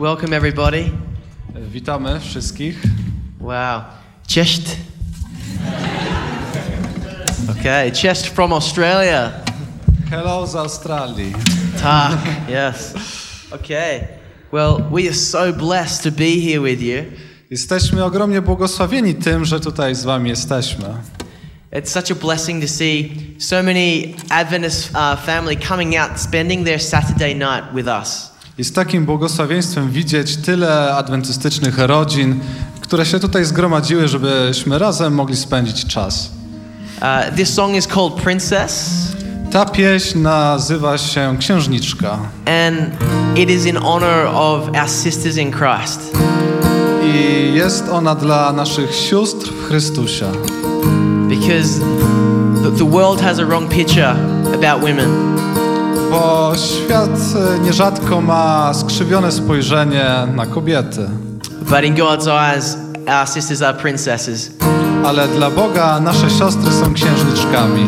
Welcome, everybody. Witamy wszystkich. Wow. Chest. Okay, chest from Australia. Hello z Australii. Tak, yes. Okay. Well, we are so blessed to be here with you. Jesteśmy ogromnie błogosławieni tym, że tutaj z wami jesteśmy. It's such a blessing to see so many Adventist uh, family coming out, spending their Saturday night with us. Jest takim błogosławieństwem widzieć tyle adwentystycznych rodzin, które się tutaj zgromadziły, żebyśmy razem mogli spędzić czas. Uh, this song is called Princess, Ta pieśń nazywa się Księżniczka and it is in honor of our sisters in Christ. i jest ona dla naszych sióstr w Chrystusie. Because the, the world has a wrong picture about women. Bo świat e, nierzadko ma skrzywione spojrzenie na kobiety, But in God's eyes, our sisters are princesses. ale dla Boga nasze siostry są księżniczkami.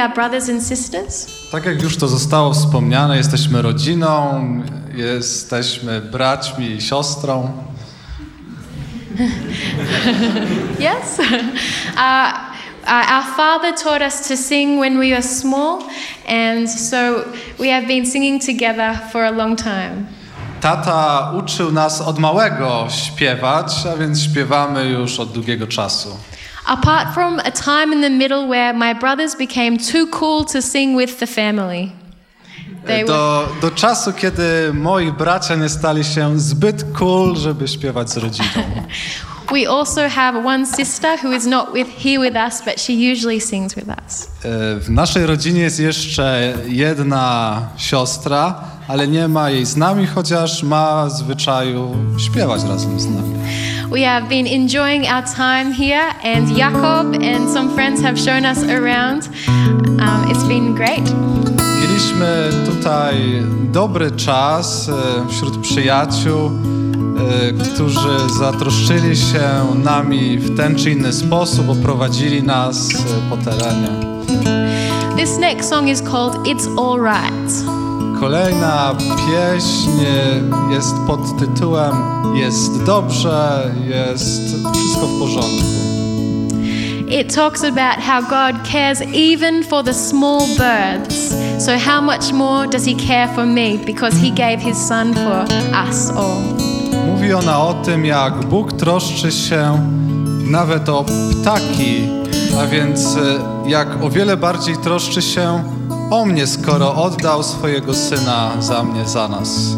We are brothers and sisters. Tak jak już to zostało wspomniane, jesteśmy rodziną, jesteśmy braćmi i siostrą. Yes? uh, uh, our father taught us to sing when we were small, and so we have been singing together for a long time. Tata uczył nas od małego śpiewać, a więc śpiewamy już od długiego czasu. Apart from a time in the middle where my brothers became too cool to sing with the family. They Do, do czasu, kiedy moi bracia nie stali się zbyt cool, żeby śpiewać z rodziną. we also have one sister who is not with, here with us, but she usually sings with us. E, W naszej rodzinie jest jeszcze jedna siostra, ale nie ma jej z nami, chociaż ma zwyczaju śpiewać razem z nami. We have been enjoying our time here, and Jakob and some friends have shown us around. Um, it's been great. Mieliśmy tutaj dobry czas e, wśród przyjaciół, e, którzy zatroszczyli się nami w ten czy inny sposób, oprowadzili nas e, po terenie. This next song is called It's Alright. Kolejna pieśń jest pod tytułem Jest dobrze, jest wszystko w porządku. It talks about how God cares even for the small birds. So, how much more does He care for me because He gave His Son for us all? Mówi ona o tym, jak Bóg troszczy się nawet o ptaki, a więc e, jak o wiele bardziej troszczy się o mnie, skoro oddał swojego syna za mnie, za nas.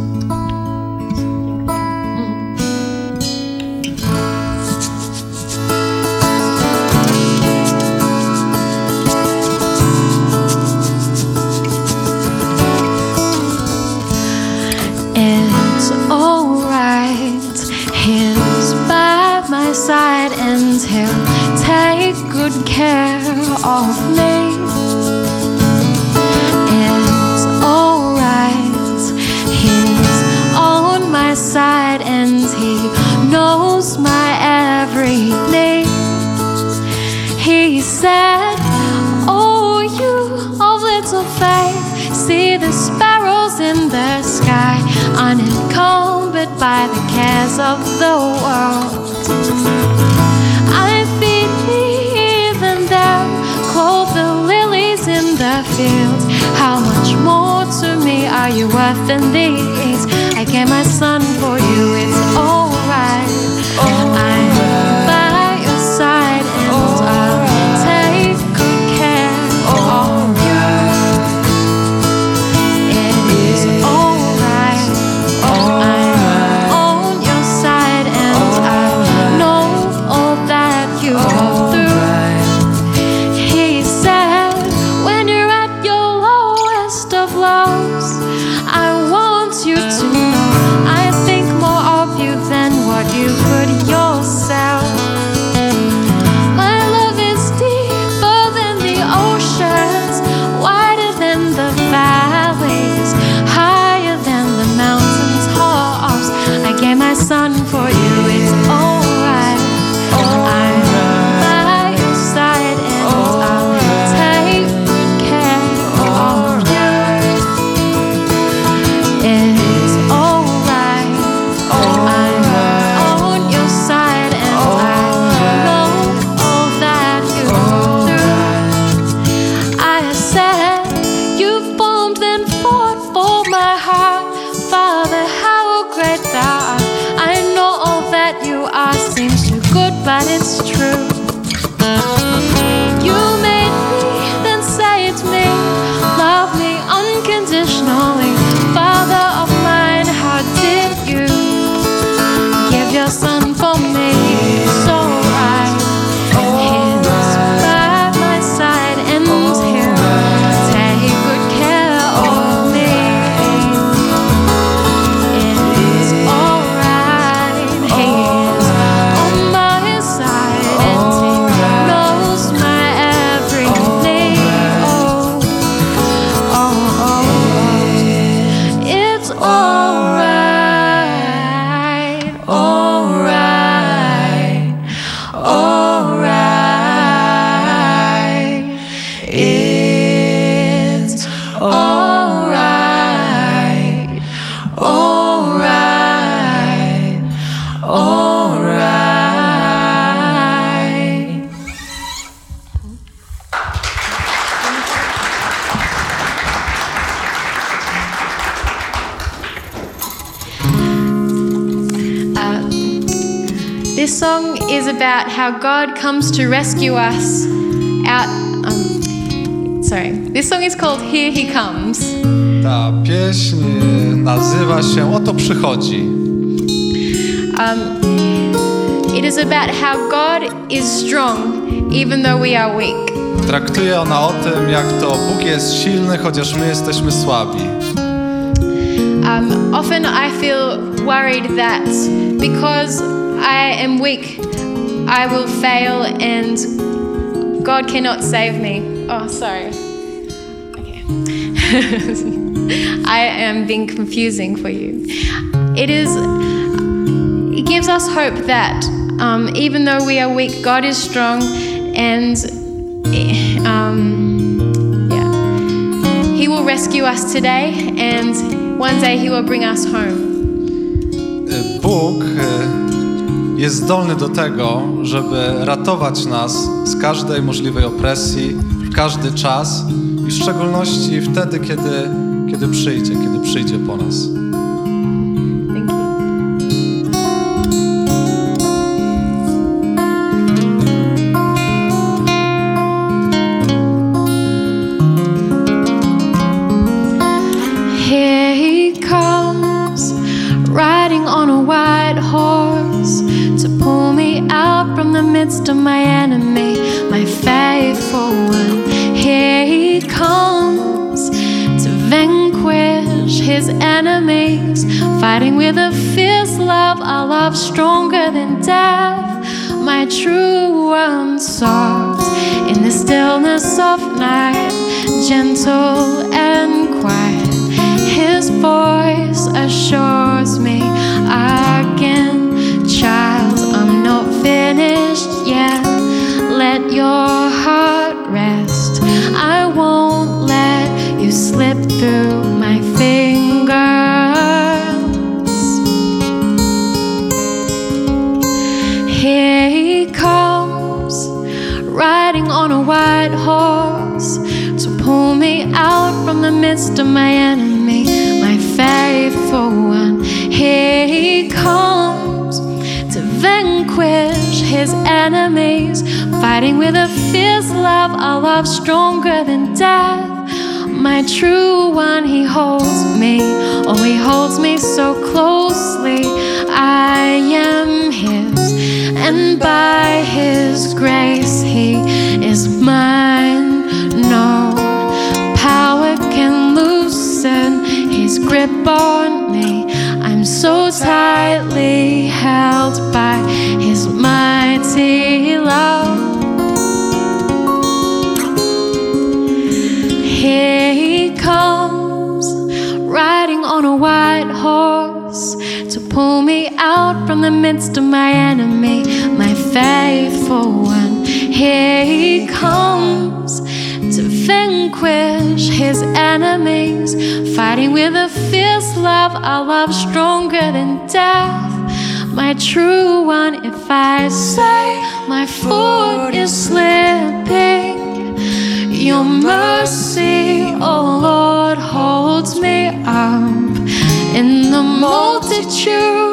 He said, Oh, you of little faith, see the sparrows in the sky, unencumbered by the cares of the world. I thee even them, clothe the lilies in the fields. How much more to me are you worth than these? I gave my son for you, it's alright. God comes to rescue us out. Um, sorry, this song is called Here He Comes. Ta pieśń nazywa się Oto przychodzi. Um, it is about how God is strong even though we are weak. Traktuje ona o tym, jak to Bóg jest silny, chociaż my jesteśmy słabi. Um, often I feel worried that because I am weak, I will fail, and God cannot save me. Oh, sorry. Okay. I am being confusing for you. It is, it gives us hope that um, even though we are weak, God is strong, and um, yeah, He will rescue us today, and one day He will bring us home. Bóg jest zdolny do tego, żeby ratować nas z każdej możliwej opresji w każdy czas i w szczególności wtedy, kiedy, kiedy przyjdzie, kiedy przyjdzie po nas. Midst of my enemy, my faithful one. Here he comes to vanquish his enemies, fighting with a fierce love, a love stronger than death. My true one soft in the stillness of night, gentle and quiet. His voice assures me your heart rest. I won't let you slip through my fingers. Here he comes, riding on a white horse to pull me out from the midst of my enemy, my faithful one. Here he comes to vanquish his enemies, fighting with a fierce love, a love stronger than death. My true one, he holds me, oh, he holds me so closely. I am his, and by his grace, he is mine. No power can loosen his grip on me. I'm so tightly held by his mighty love. From the midst of my enemy, my faithful one. Here he comes to vanquish his enemies, fighting with a fierce love, a love stronger than death. My true one, if I say my foot is slipping. Your mercy, oh Lord, holds me up in the multitude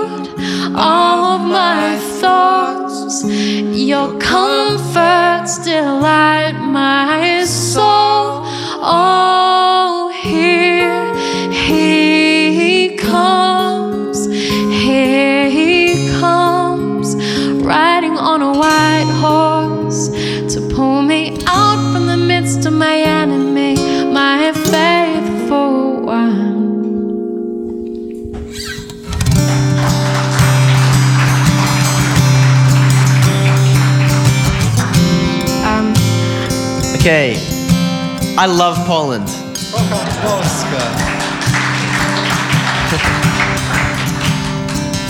of my thoughts. Your comfort still light my I love Poland. Kocham Polskę.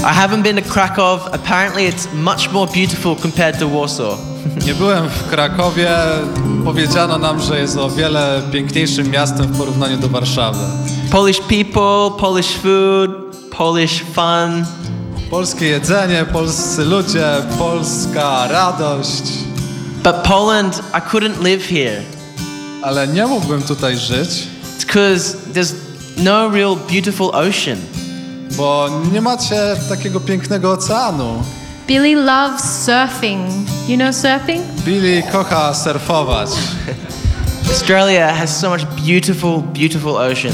I haven't been to Krakow. Apparently, it's much more beautiful compared to Warsaw. Nie byłem w Krakowie. Powiedziano nam, że jest o wiele piękniejszym miastem w porównaniu do Warszawy. Polish people, Polish food, Polish fun. Polskie jedzenie, polscy ludzie, polska radość. But Poland, I couldn't live here. Ale nie mógłbym tutaj żyć, because there's no real beautiful ocean. bo nie macie takiego pięknego oceanu. Billy loves surfing. You know surfing? Billy kocha surfować, Australia has so much beautiful, beautiful ocean.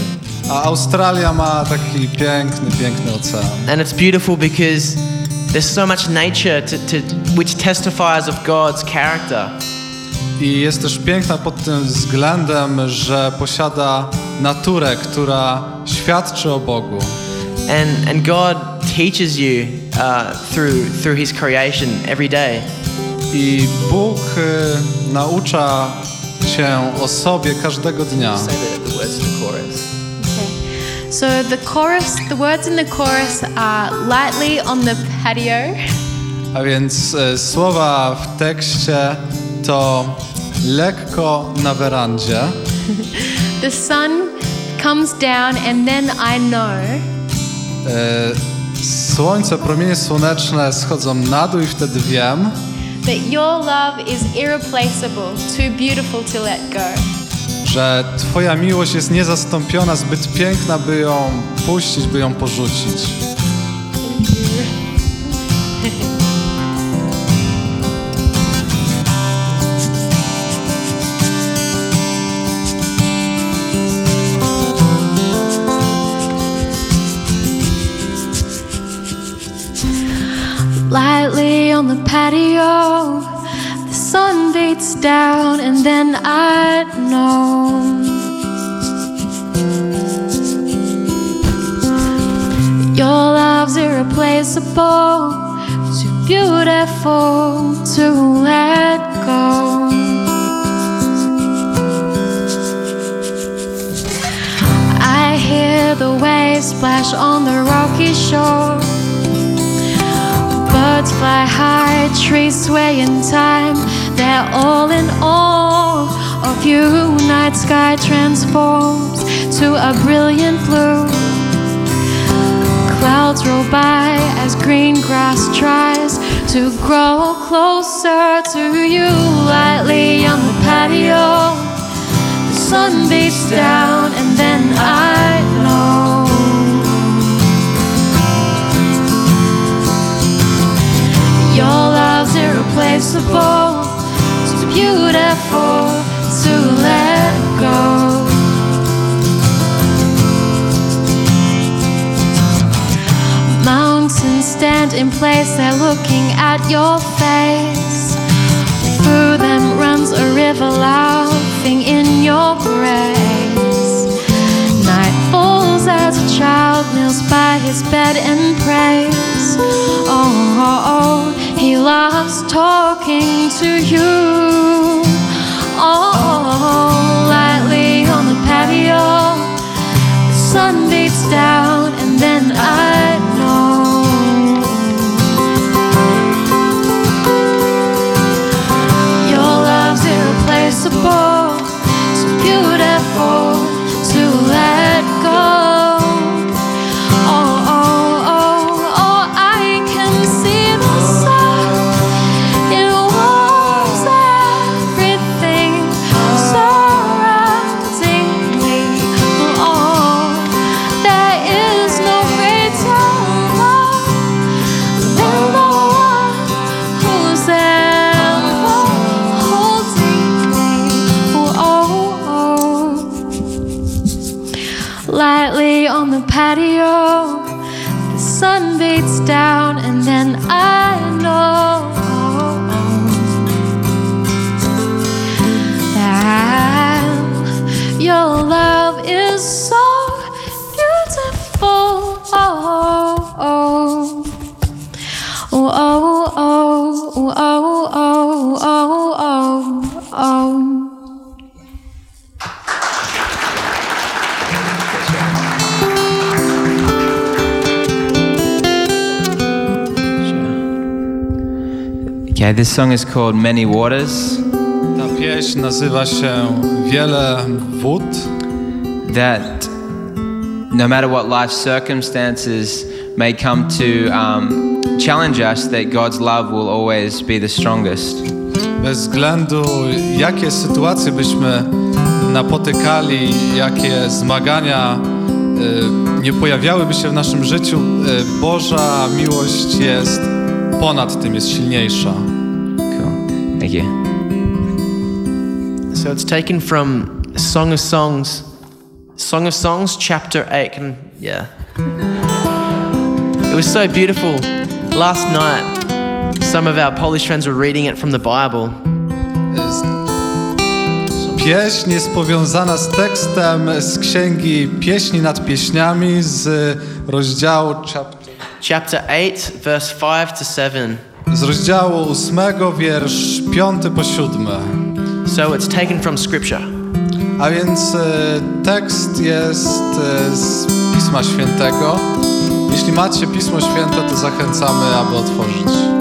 a Australia ma taki piękny, piękny ocean. And it's beautiful because there's so much nature to, to, which testifies of God's character. I jest też piękna pod tym względem, że posiada naturę, która świadczy o Bogu. And, and God teaches you uh, through through His creation every day. I Bóg y, naucza cię o sobie każdego dnia. Say the, the words to the chorus. Okay. So the chorus, the words in the chorus are lightly on the patio. A więc y, słowa w tekście to lekko na werandzie. The sun comes down, and then I know Y, Słońce, promienie słoneczne schodzą na dół i wtedy wiem, that your love is irreplaceable, too beautiful to let go. że Twoja miłość jest niezastąpiona, zbyt piękna, by ją puścić, by ją porzucić. Lightly on the patio, the sun beats down, and then I know your love's irreplaceable, too beautiful to let go. I hear the waves splash on the rocky shore. Birds fly high, trees sway in time. They're all in awe of you. Night sky transforms to a brilliant blue. Clouds roll by as green grass tries to grow closer to you. Lightly on the patio, the sun beats down, and then I irreplaceable, too beautiful to let go. Mountains stand in place, they're looking at your face. Through them runs a river laughing in your grace. Night falls as a child kneels by his bed and prays. Oh, oh, oh, he loves talking to you. Oh, Okay, this song is called Many Waters. Ta pieśń nazywa się Wiele wód. That no matter what life circumstances may come to um, challenge us, that God's love will always be the strongest. Bez względu jakie sytuacje byśmy napotykali, jakie zmagania y, nie pojawiałyby się w naszym życiu, y, Boża miłość jest ponad tym, jest silniejsza. Cool. Thank you. So it's taken from Song of Songs, Song of Songs, chapter 8. Can, yeah. It was so beautiful. Last night, some of our Polish friends were reading it from the Bible. Pieśń jest powiązana z tekstem z księgi Pieśni nad pieśniami z rozdziału chapter chapter 8, verse 5 to 7. Z rozdziału 8, wiersz 5 po 7. So it's taken from scripture. A więc e, tekst jest e, z Pisma Świętego. Jeśli macie Pismo Święte, to zachęcamy, aby otworzyć.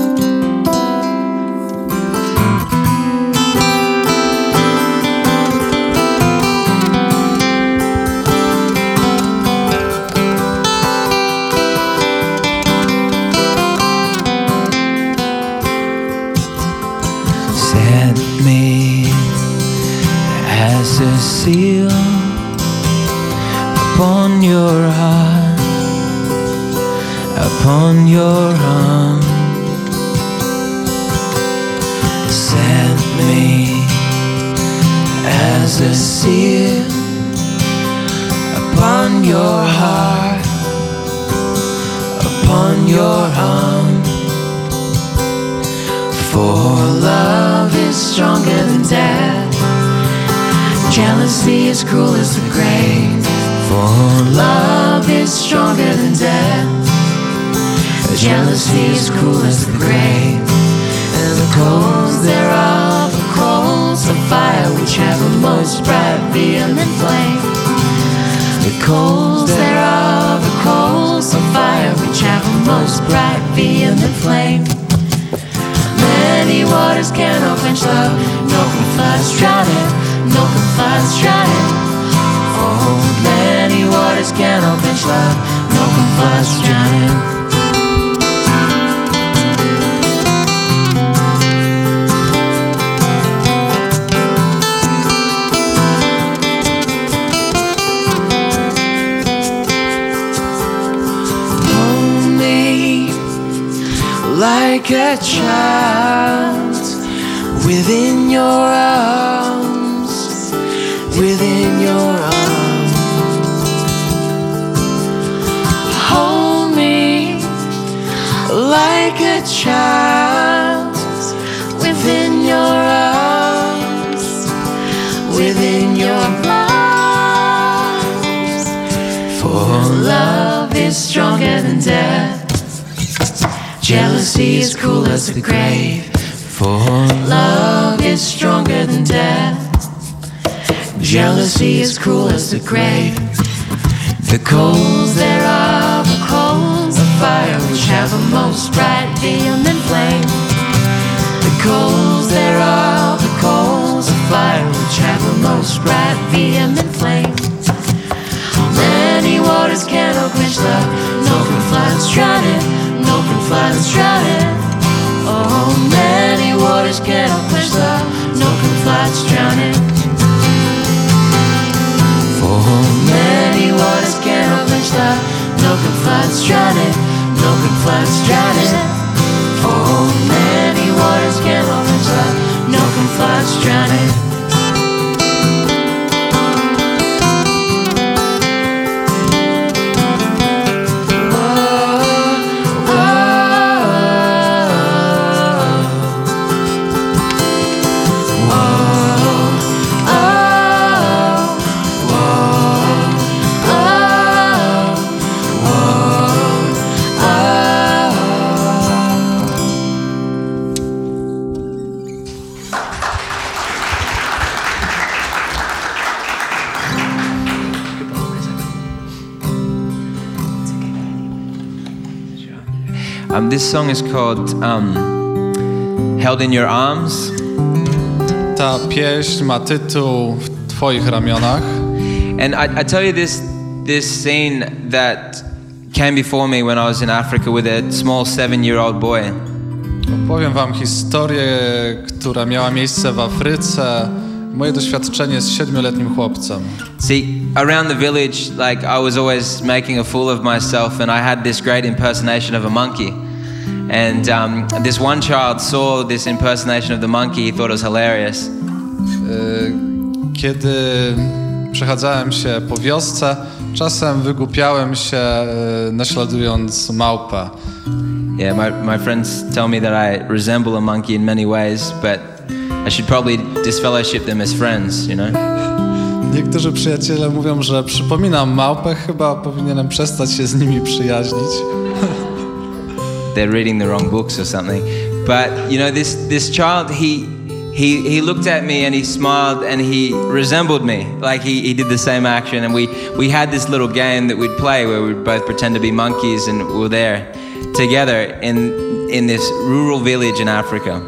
Señor. Jealousy is cool as the grave. And the coals thereof are the coals of fire which have a most bright vehement flame. The coals thereof are coals of fire which have a most bright vehement flame. Many waters cannot quench love, no can floods drown it, no can floods drown it. Oh, many waters cannot quench love, no can floods drown it. Like a child within your arms, within your arms. Hold me like a child within your arms, within your arms. For love is stronger than death. Jealousy is cruel as the grave. For love is stronger than death. Jealousy is cruel as the grave. The coals thereof are the coals of fire which have a most bright vehement flame. The coals thereof are the coals of fire which have a most bright vehement flame. Many waters cannot quench love, no floods drown it, no can floods drown it. Oh, many waters cannot quench love, no can floods drown it. For many waters cannot quench love, no can floods drown it, no can floods drown it. For many waters cannot quench love, no can floods this song is called um, Held in Your Arms. Ta pieśń ma tytuł W Twoich ramionach. And I, I tell you this, this scene that came before me when I was in Africa with a small seven year old boy. Powiem wam historię, która miała miejsce w Afryce. Moje doświadczenie z siedmioletnim chłopcem. See, around the village, like I was always making a fool of myself, and I had this great impersonation of a monkey. And um, this one child saw this impersonation of the monkey, he thought it was hilarious. Y, Kiedy przechadzałem się po wiosce, czasem wygłupiałem się y, naśladując małpę. Yeah, my, my friends tell me that I resemble a monkey in many ways, but I should probably disfellowship them as friends, you know? Niektórzy przyjaciele mówią, że przypominam małpę, chyba powinienem przestać się z nimi przyjaźnić. they're reading the wrong books or something. But you know, this this child, he he he looked at me and he smiled and he resembled me. Like he, he did the same action and we we had this little game that we'd play where we'd both pretend to be monkeys and we were there together in in this rural village in Africa.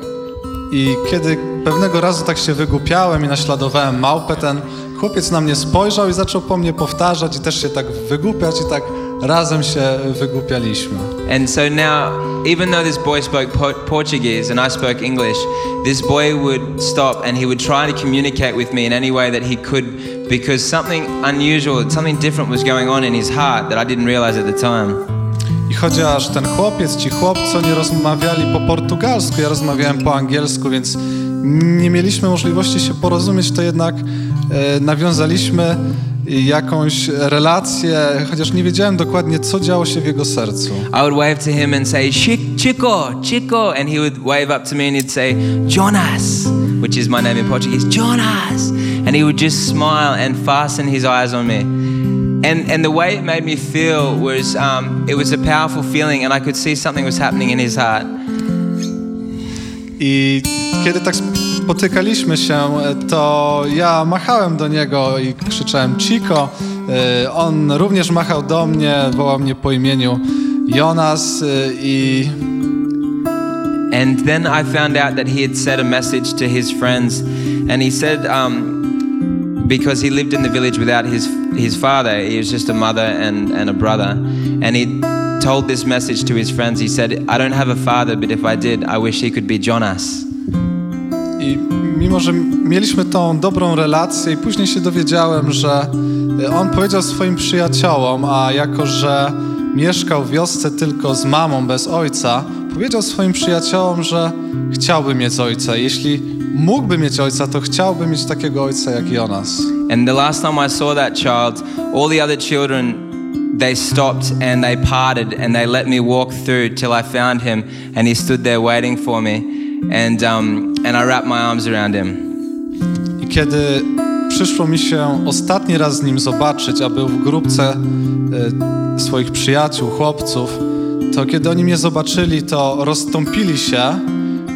I kiedy pewnego razu tak się wygłupiałem i naśladowałem małpę, ten chłopiec na mnie spojrzał i zaczął po mnie powtarzać i też się tak wygłupiać i tak razem się wygłupialiśmy. And so now, even though this boy spoke po- Portuguese and I spoke English, this boy would stop and he would try to communicate with me in any way that he could because something unusual, something different was going on in his heart that I didn't realize at the time. I chociaż ten chłopiec, ci chłopcy nie rozmawiali po portugalsku, ja rozmawiałem po angielsku, więc nie mieliśmy możliwości się porozumieć, to jednak e, nawiązaliśmy jakąś relację, chociaż nie wiedziałem dokładnie, co działo się w jego sercu. I would wave to him and say, Chico, Chico, and he would wave up to me and he'd say, Jonas, which is my name in Portuguese, Jonas. And he would just smile and fasten his eyes on me. And, and the way it made me feel was, um, it was a powerful feeling and I could see something was happening in his heart. I kiedy tak spotykaliśmy się, to ja machałem do niego i krzyczałem Chico. Y, On również machał do mnie, wołał mnie po imieniu Jonas y, i And then I found out that he had said a message to his friends, and he said, um, because he lived in the village without his his father, he was just a mother and, and a brother, and he told this message to his friends. He said, "I don't have a father, but if I did, I wish he could be Jonas." I mimo, że mieliśmy tą dobrą relację i później się dowiedziałem, że y, on powiedział swoim przyjaciołom, a jako, że mieszkał w wiosce tylko z mamą, bez ojca, powiedział swoim przyjaciołom, że chciałby mieć ojca. Jeśli mógłby mieć ojca, to chciałby mieć takiego ojca jak Jonas. And the last time I saw that child, all the other children they stopped and they parted and they let me walk through till I found him and he stood there waiting for me and um, and I wrapped my arms around him. I kiedy przyszło mi się ostatni raz z nim zobaczyć, a był w grupce y, swoich przyjaciół, chłopców, to kiedy oni mnie zobaczyli, to rozstąpili się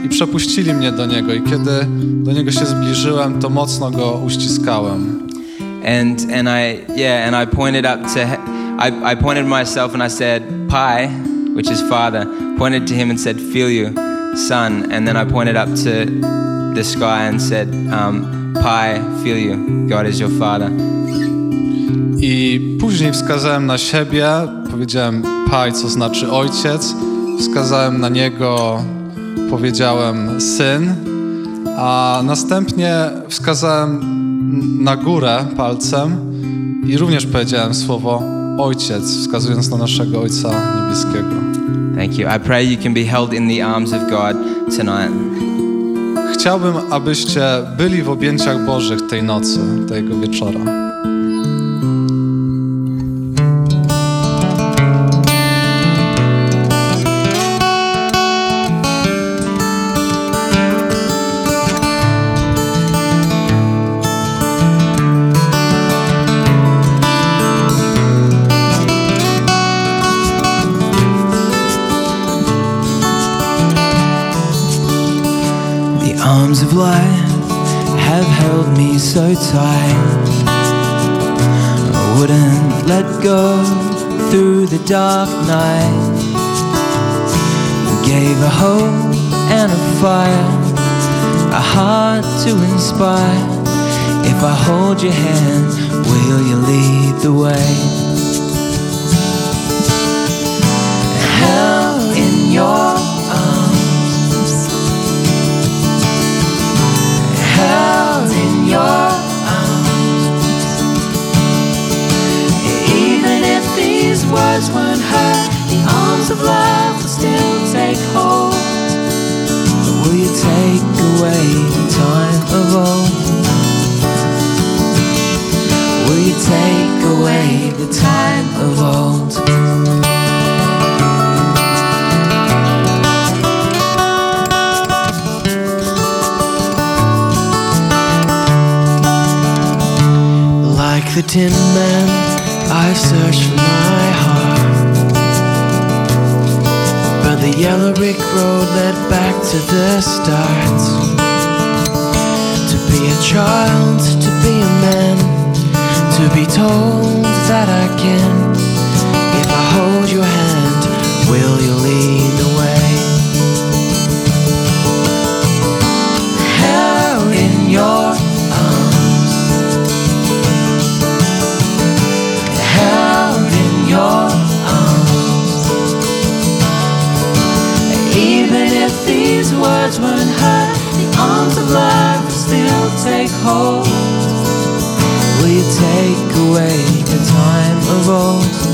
i przepuścili mnie do niego. I kiedy do niego się zbliżyłem, to mocno go uściskałem. And and I yeah, and I pointed up to I, I pointed myself and I said, Pi, which is father, pointed to him and said, Feel you, son. And then I pointed up to the sky and said, um, Pi, feel you. God is your father. I później wskazałem na siebie, powiedziałem Pai, co znaczy ojciec. Wskazałem na niego, powiedziałem syn. A następnie wskazałem na górę palcem i również powiedziałem słowo ojciec, wskazując na naszego Ojca Niebieskiego. Thank you. I pray you can be held in the arms of God tonight. Chciałbym, abyście byli w objęciach Bożych tej nocy, tego wieczora. Dark night. Gave a hope and a fire, a heart to inspire. If I hold your hand, will you lead the way? Held in your words won't hurt, the arms of love will still take hold. Will you take away the time of old? Will you take away the time of old? Like the tin man, I've searched for my heart. But the yellow brick road led back to the start. To be a child, to be a man, to be told that I can. If I hold your hand, will you lead these words won't hurt, the arms of love still take hold. Will you take away the time of old?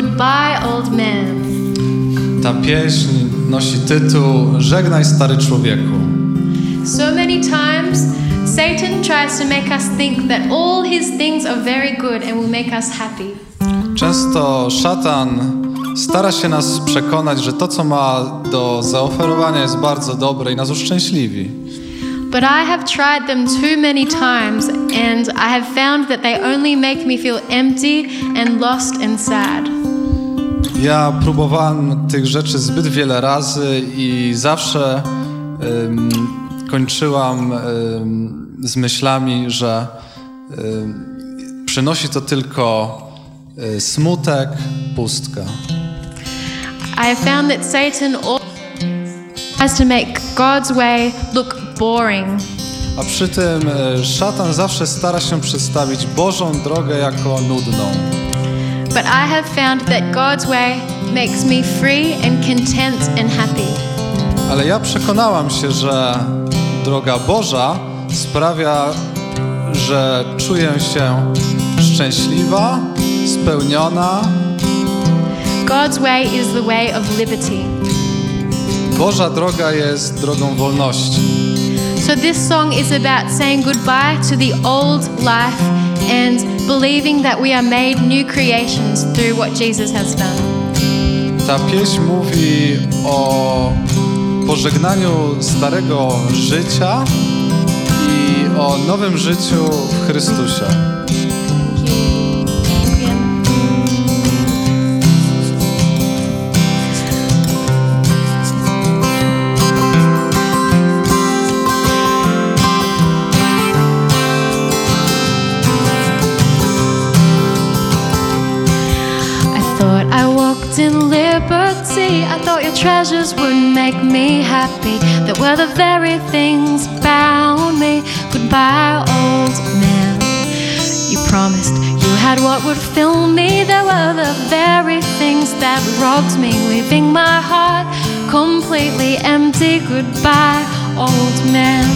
Goodbye, Old Man. Ta pieśń nosi tytuł Żegnaj stary człowieku. So many times, Satan tries to make us think that all his things are very good and will make us happy. Często szatan stara się nas przekonać, że to, co ma do zaoferowania, jest bardzo dobre i nas uszczęśliwi. But I have tried them too many times, and I have found that they only make me feel empty and lost and sad. Ja próbowałem tych rzeczy zbyt wiele razy i zawsze ym, kończyłam ym, z myślami, że ym, przynosi to tylko y, smutek, pustka. I found that Satan tries to make God's way look boring. A przy tym y, szatan zawsze stara się przedstawić Bożą drogę jako nudną. But I have found that God's way makes me free and content and happy. Ale ja przekonałam się, że droga Boża sprawia, że czuję się szczęśliwa, spełniona. God's way is the way of liberty. Boża droga jest drogą wolności. So this song is about saying goodbye to the old life and believing that we are made new creations through what Jesus has done. Ta pieśń mówi o pożegnaniu starego życia i o nowym życiu w Chrystusie. In liberty. I thought your treasures would make me happy. That were the very things bound me. Goodbye, old man. You promised you had what would fill me. There were the very things that robbed me, leaving my heart completely empty. Goodbye, old man.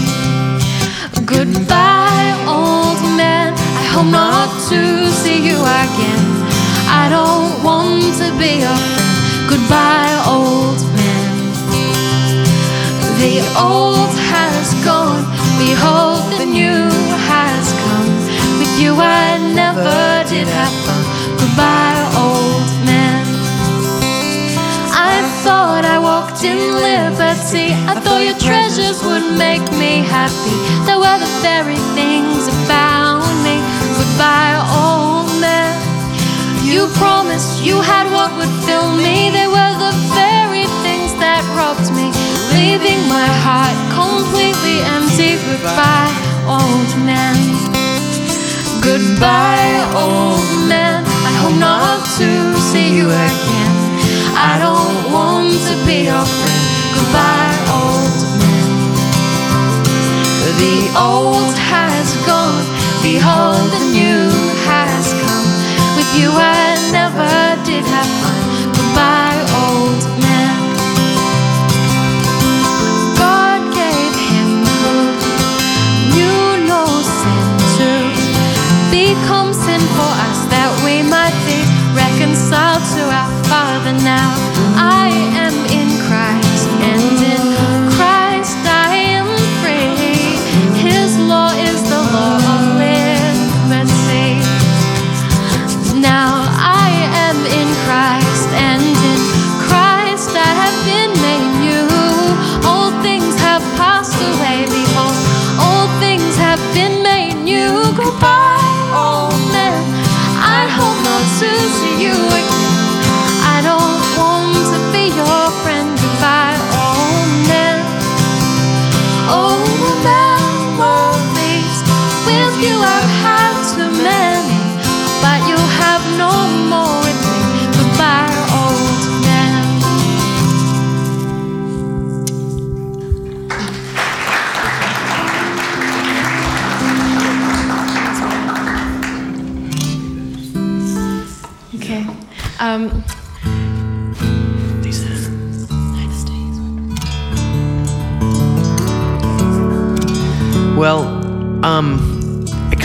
Goodbye, old man. I hope not to see you again. I don't want to be friend. Goodbye, old man. The old has gone. Behold, the new has come. With you, I never did have fun. Goodbye, old man. I thought I walked in liberty. I thought your treasures would make me happy. There were the very things bound me. Goodbye, old. You promised you had what would fill me. They were the very things that robbed me, leaving my heart completely empty. Goodbye, old man. Goodbye, old man. I hope not to see you again. I don't want to be your friend. Goodbye, old man. The old has gone. Behold, the new has come. With you, I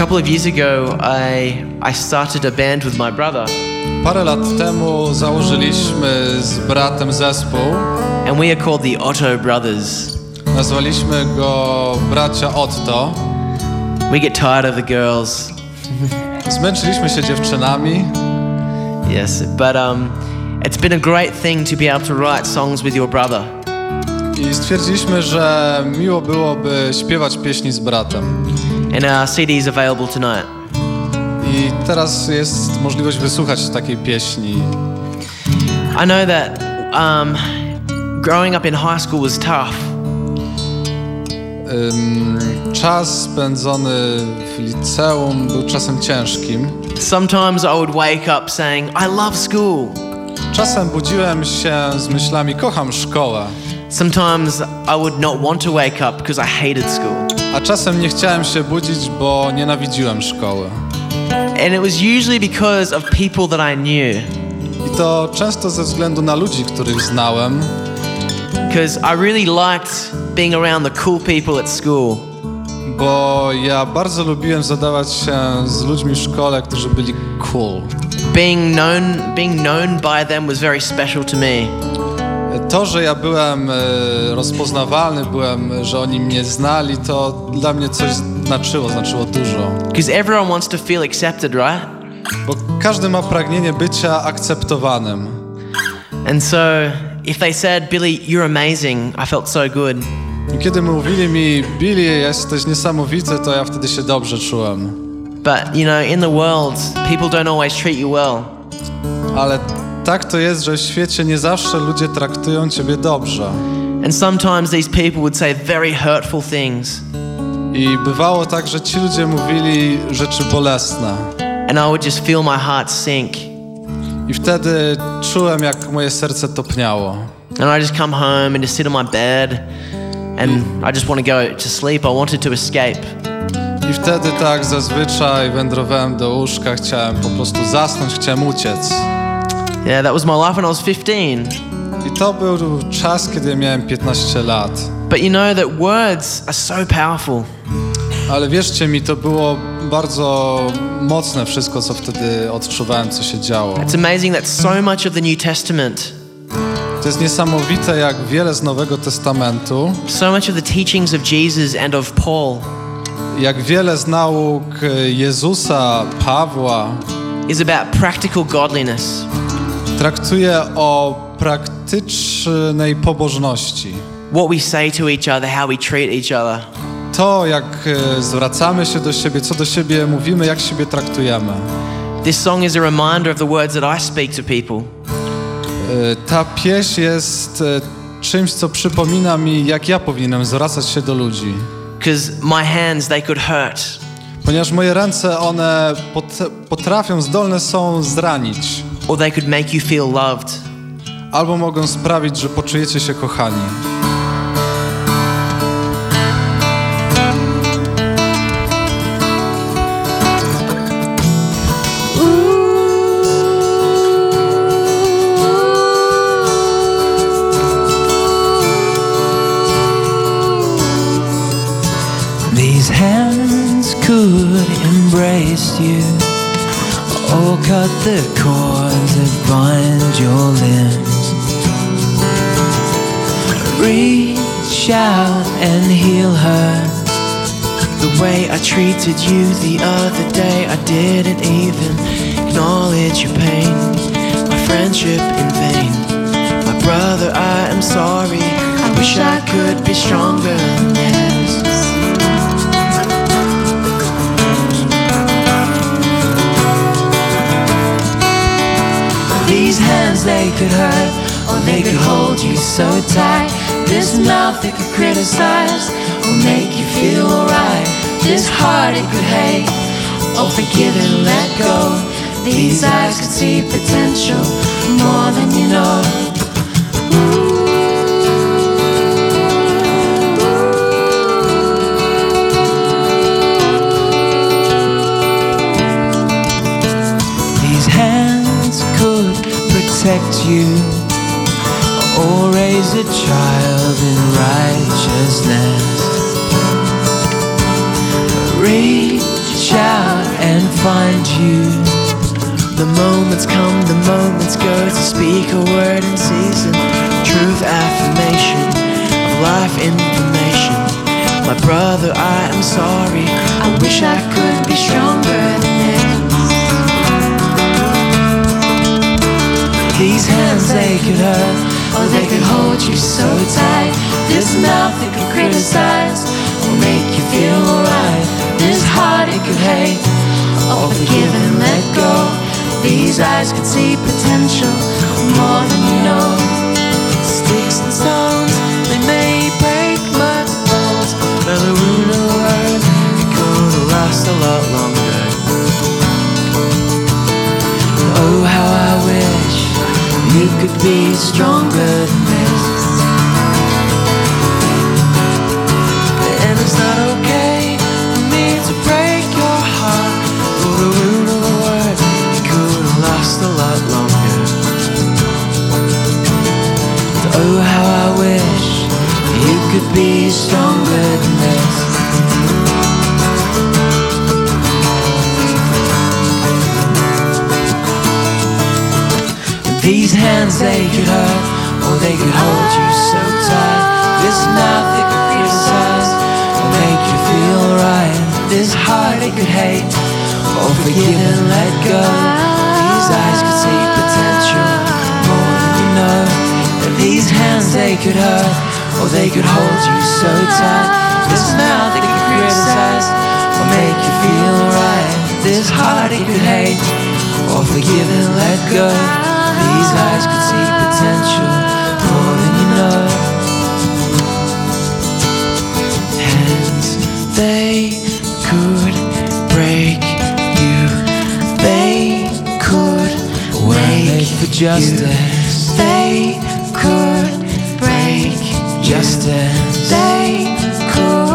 couple of years ago, I I started a band with my brother, Parę lat temu założyliśmy z bratem zespół. and we are called the Otto Brothers. Nazwaliśmy go Bracia Otto. We get tired of the girls, Zmęczyliśmy się dziewczynami, yes, but um, it's been a great thing to be able to write songs with your brother. i stwierdziliśmy, że miło byłoby śpiewać pieśni z bratem. And our CD is available tonight. I teraz jest możliwość wysłuchać takiej pieśni. I know that um, growing up in high school was tough. Ym, czas spędzony w liceum był czasem ciężkim. Sometimes I would wake up saying, I love school. Czasem budziłem się z myślami, kocham szkołę. Sometimes I would not want to wake up because I hated school. A czasem nie chciałem się budzić, bo nienawidziłem szkoły. And it was usually because of people that I knew. I to często ze względu na ludzi, których znałem, Because I really liked being around the cool people at school. bo ja bardzo lubiłem zadawać się z ludźmi w szkole, którzy byli cool. Being known, being known by them was very special to me. To, że ja byłem e, rozpoznawalny, byłem, że oni mnie znali, to dla mnie coś znaczyło, znaczyło dużo. Because everyone wants to feel accepted, right? Bo każdy ma pragnienie bycia akceptowanym. And so if they said, Billy, you're amazing, I felt so good. I kiedy mówili mi, Billy, jesteś niesamowity, to ja wtedy się dobrze czułem. But you know, in the world, people don't always treat you well. Ale tak to jest, że w świecie nie zawsze ludzie traktują ciebie dobrze. And sometimes these people would say very hurtful things. I bywało tak, że ci ludzie mówili rzeczy bolesne. And I would just feel my heart sink. I wtedy czułem, jak moje serce topniało. And I just come home and just sit on my bed and I just want to go to sleep. I wanted to escape. I wtedy tak zazwyczaj wędrowałem do łóżka, chciałem po prostu zasnąć, chciałem uciec. Yeah, that was my life when I was 15. I to był czas, kiedy miałem 15 lat. But you know that words are so powerful. Ale wierzcie mi, to było bardzo mocne wszystko, co wtedy odczuwałem, co się działo. It's amazing that so much of the New Testament, To jest niesamowite, jak wiele z Nowego Testamentu, so much of the teachings of Jesus and of Paul jak wiele z nauk Jezusa, Pawła, is about practical godliness. Traktuje o praktycznej pobożności. What we say to each other, how we treat each other. To, jak e, zwracamy się do siebie, co do siebie mówimy, jak siebie traktujemy. This song is a reminder of the words that I speak to people. E, Ta pieśń jest e, czymś, co przypomina mi, jak ja powinienem zwracać się do ludzi. Because my hands, they could hurt. Ponieważ moje ręce, one pot- potrafią, zdolne są zranić. Or they could make you feel loved. albo mogą sprawić, że poczujecie się kochani. These hands could embrace you or cut the cords that bind your limbs. Reach out and heal her. The way I treated you the other day, I didn't even acknowledge your pain. My friendship in vain. My brother, I am sorry. I wish I could be stronger These hands they could hurt, or they could hold you so tight. This mouth it could criticize, or make you feel alright. This heart it could hate, or forgive and let go. These eyes could see potential more than you know. These protect you or raise a child in righteousness. Reach out and find you. The moments come, the moments go to speak a word in season. Truth affirmation of life information. My brother, I am sorry. I wish I could be stronger These hands they could hurt, or they could hold you so tight. This mouth it could criticize, or make you feel alright. This heart it could hate, or forgive and let go. These eyes could see potential more than you know. You could be stronger than this. And it's not okay for me to break your heart. For the root of the word, it could last a lot longer. Oh, how I wish you could be stronger These hands they could hurt, or they could hold you so tight. This mouth they could criticize, or make you feel right. This heart they could hate, or forgive and let go. These eyes could see potential more than you know. And these hands they could hurt, or they could hold you so tight. This mouth they could criticize, or make you feel right. This heart they could hate, or forgive and let go. These eyes could see potential more than you know. Hands, they could break you. They could Wait wake for justice, They could break justice. They could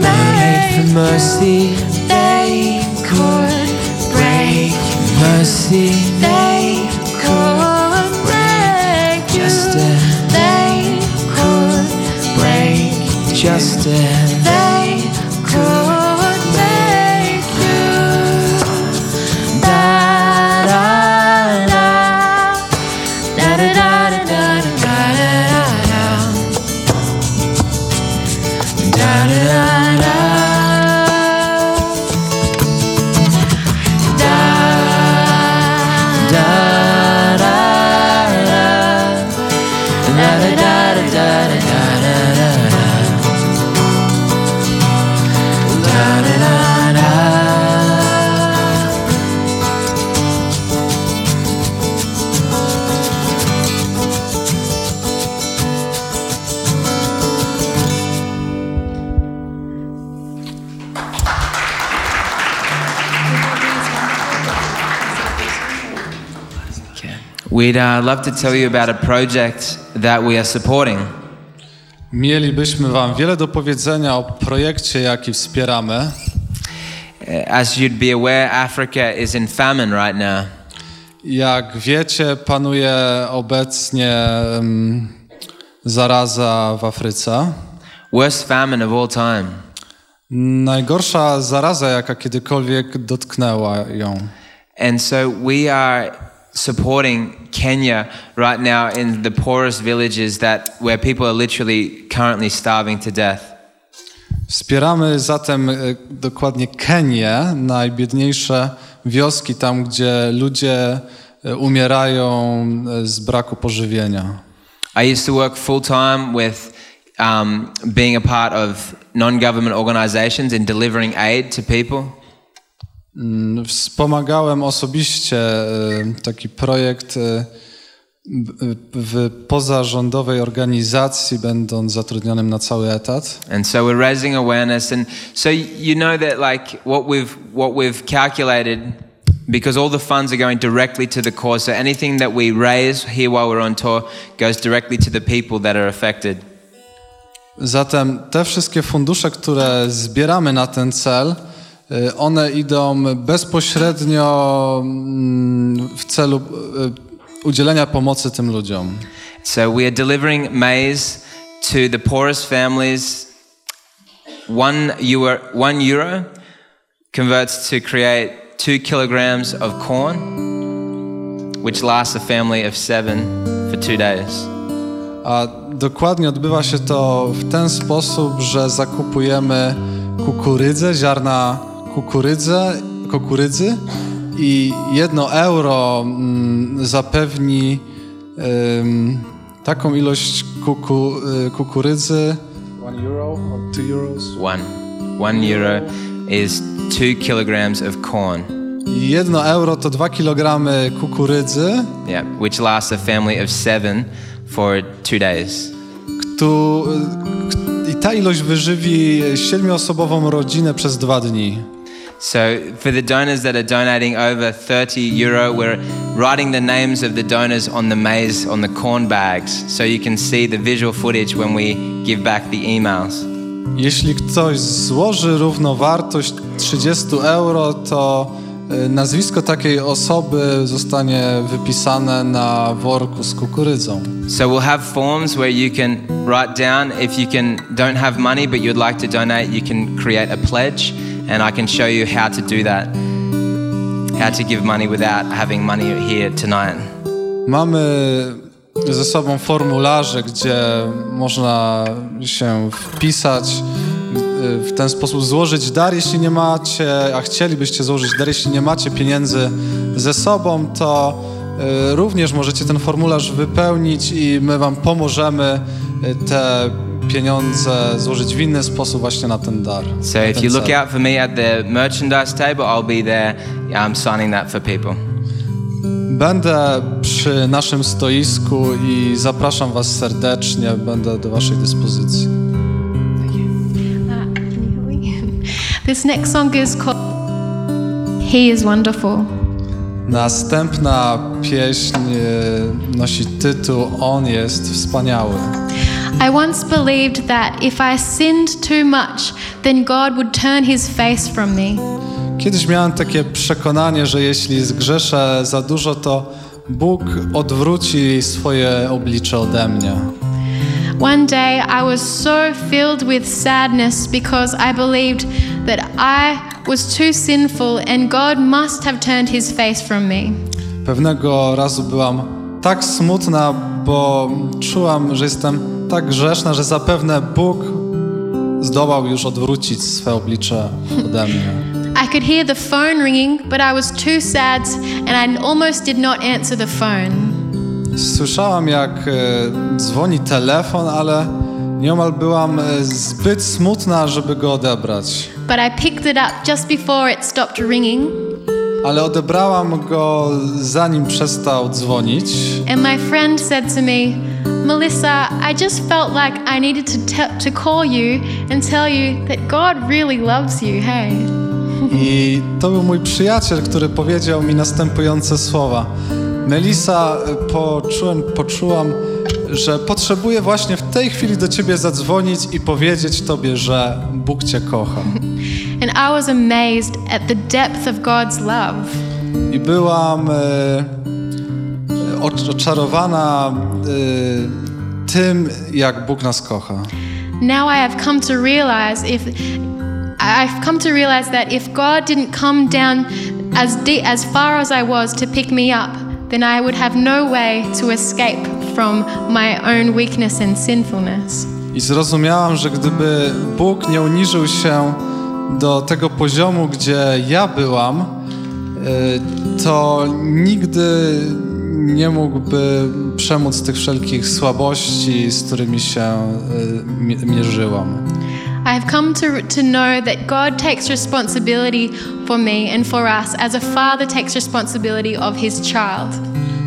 Wait for mercy, They could break mercy, Yeah. We'd uh, love to tell you about a project that we are supporting. Mielibyśmy Wam wiele do powiedzenia o projekcie, jaki wspieramy. Uh, As you'd be aware, Africa is in famine right now. Jak wiecie, panuje obecnie em, zaraza w Afryce. Worst famine of all time. Najgorsza zaraza, jaka kiedykolwiek dotknęła ją. And so we are supporting Kenya right now in the poorest villages that where people are literally currently starving to death. Wspieramy zatem e, dokładnie Kenię, najbiedniejsze wioski, tam gdzie ludzie e, umierają e, z braku pożywienia. I used to work full time with um, being a part of non-government organizations and delivering aid to people. Mm, Wspomagałem osobiście e, taki projekt e, b- w pozarządowej organizacji, będąc zatrudnionym na cały etat. And so we're raising awareness, and so you know that like what we've what we've calculated, because all the funds are going directly to the cause. So anything that we raise here while we're on tour goes directly to the people that are affected. Zatem te wszystkie fundusze, które zbieramy na ten cel, one idą bezpośrednio mm, w celu y, udzielenia pomocy tym ludziom. So we are delivering maize to the poorest families. One euro, one euro converts to create two kilograms of corn, which lasts a family of seven for two days. A dokładnie odbywa się to w ten sposób, że zakupujemy kukurydzę, ziarna kukurydzę, kukurydzy i jedno euro mm, zapewni ym, taką ilość kuku, y, kukurydzy. One euro or two euros? One. One euro is two kilograms of corn. Jedno euro to dwa kilogramy kukurydzy, Yeah, which lasts a family of seven for two days. któ, i ta ilość wyżywi siedmioosobową rodzinę przez dwa dni. So, for the donors that are donating over 30 euro, we're writing the names of the donors on the maize, on the corn bags, so you can see the visual footage when we give back the emails. Jeśli ktoś złoży równowartość 30 euro, to y, nazwisko takiej osoby zostanie wypisane na worku z kukurydzą. So, we'll have forms where you can write down if you can don't have money but you'd like to donate, you can create a pledge, and I can show you how to do that. How to give money without having money here tonight. Mamy ze sobą formularze, gdzie można się wpisać, y, w ten sposób złożyć dar, jeśli nie macie, a chcielibyście złożyć dar, jeśli nie macie pieniędzy ze sobą, to y, również możecie ten formularz wypełnić i my wam pomożemy y, te pieniądze złożyć w inny sposób właśnie na ten dar. So, na if you look out for me at the merchandise table, I'll be there um, signing that for people. Będę przy naszym stoisku i zapraszam Was serdecznie, będę do Waszej dyspozycji. Uh, can you hear me? This next song is called He is Wonderful. Następna pieśń e, nosi tytuł On jest wspaniały. I once believed that if I sinned too much, then God would turn his face from me. Kiedyś miałem takie przekonanie, że jeśli zgrzeszę za dużo, to Bóg odwróci swoje oblicze ode mnie. One day I was so filled with sadness because I believed that I was too sinful and God must have turned his face from me. Pewnego razu byłam tak smutna, bo czułam, że jestem tak grzeszna, że zapewne Bóg zdołał już odwrócić swe oblicze ode mnie. I could hear the phone ringing, but I was too sad and I almost did not answer the phone. Słyszałam, jak e, dzwoni telefon, ale nieomal byłam e, zbyt smutna, żeby go odebrać. But I picked it up just before it stopped ringing, Ale odebrałam go zanim przestał dzwonić. and my friend said to me, Melissa, I just felt like I needed to, te- to call you and tell you that God really loves you, hey? I to był mój przyjaciel, który powiedział mi następujące słowa. Melisa, e, poczułem, poczułam, że potrzebuję właśnie w tej chwili do ciebie zadzwonić i powiedzieć tobie, że Bóg cię kocha. And I was amazed at the depth of God's love. I byłam e, oczarowana e, tym, jak Bóg nas kocha. Now I have come to realize if I've come to realize that if God didn't come down as deep, as far as I was to pick me up, then I would have no way to escape from my own weakness and sinfulness. I zrozumiałam, że gdyby Bóg nie uniżył się do tego poziomu, gdzie ja byłam, y, to nigdy nie mógłby przemóc tych wszelkich słabości, z którymi się y, mi- mierzyłam. I have come to, to know that God takes responsibility for me and for us as a father takes responsibility of his child.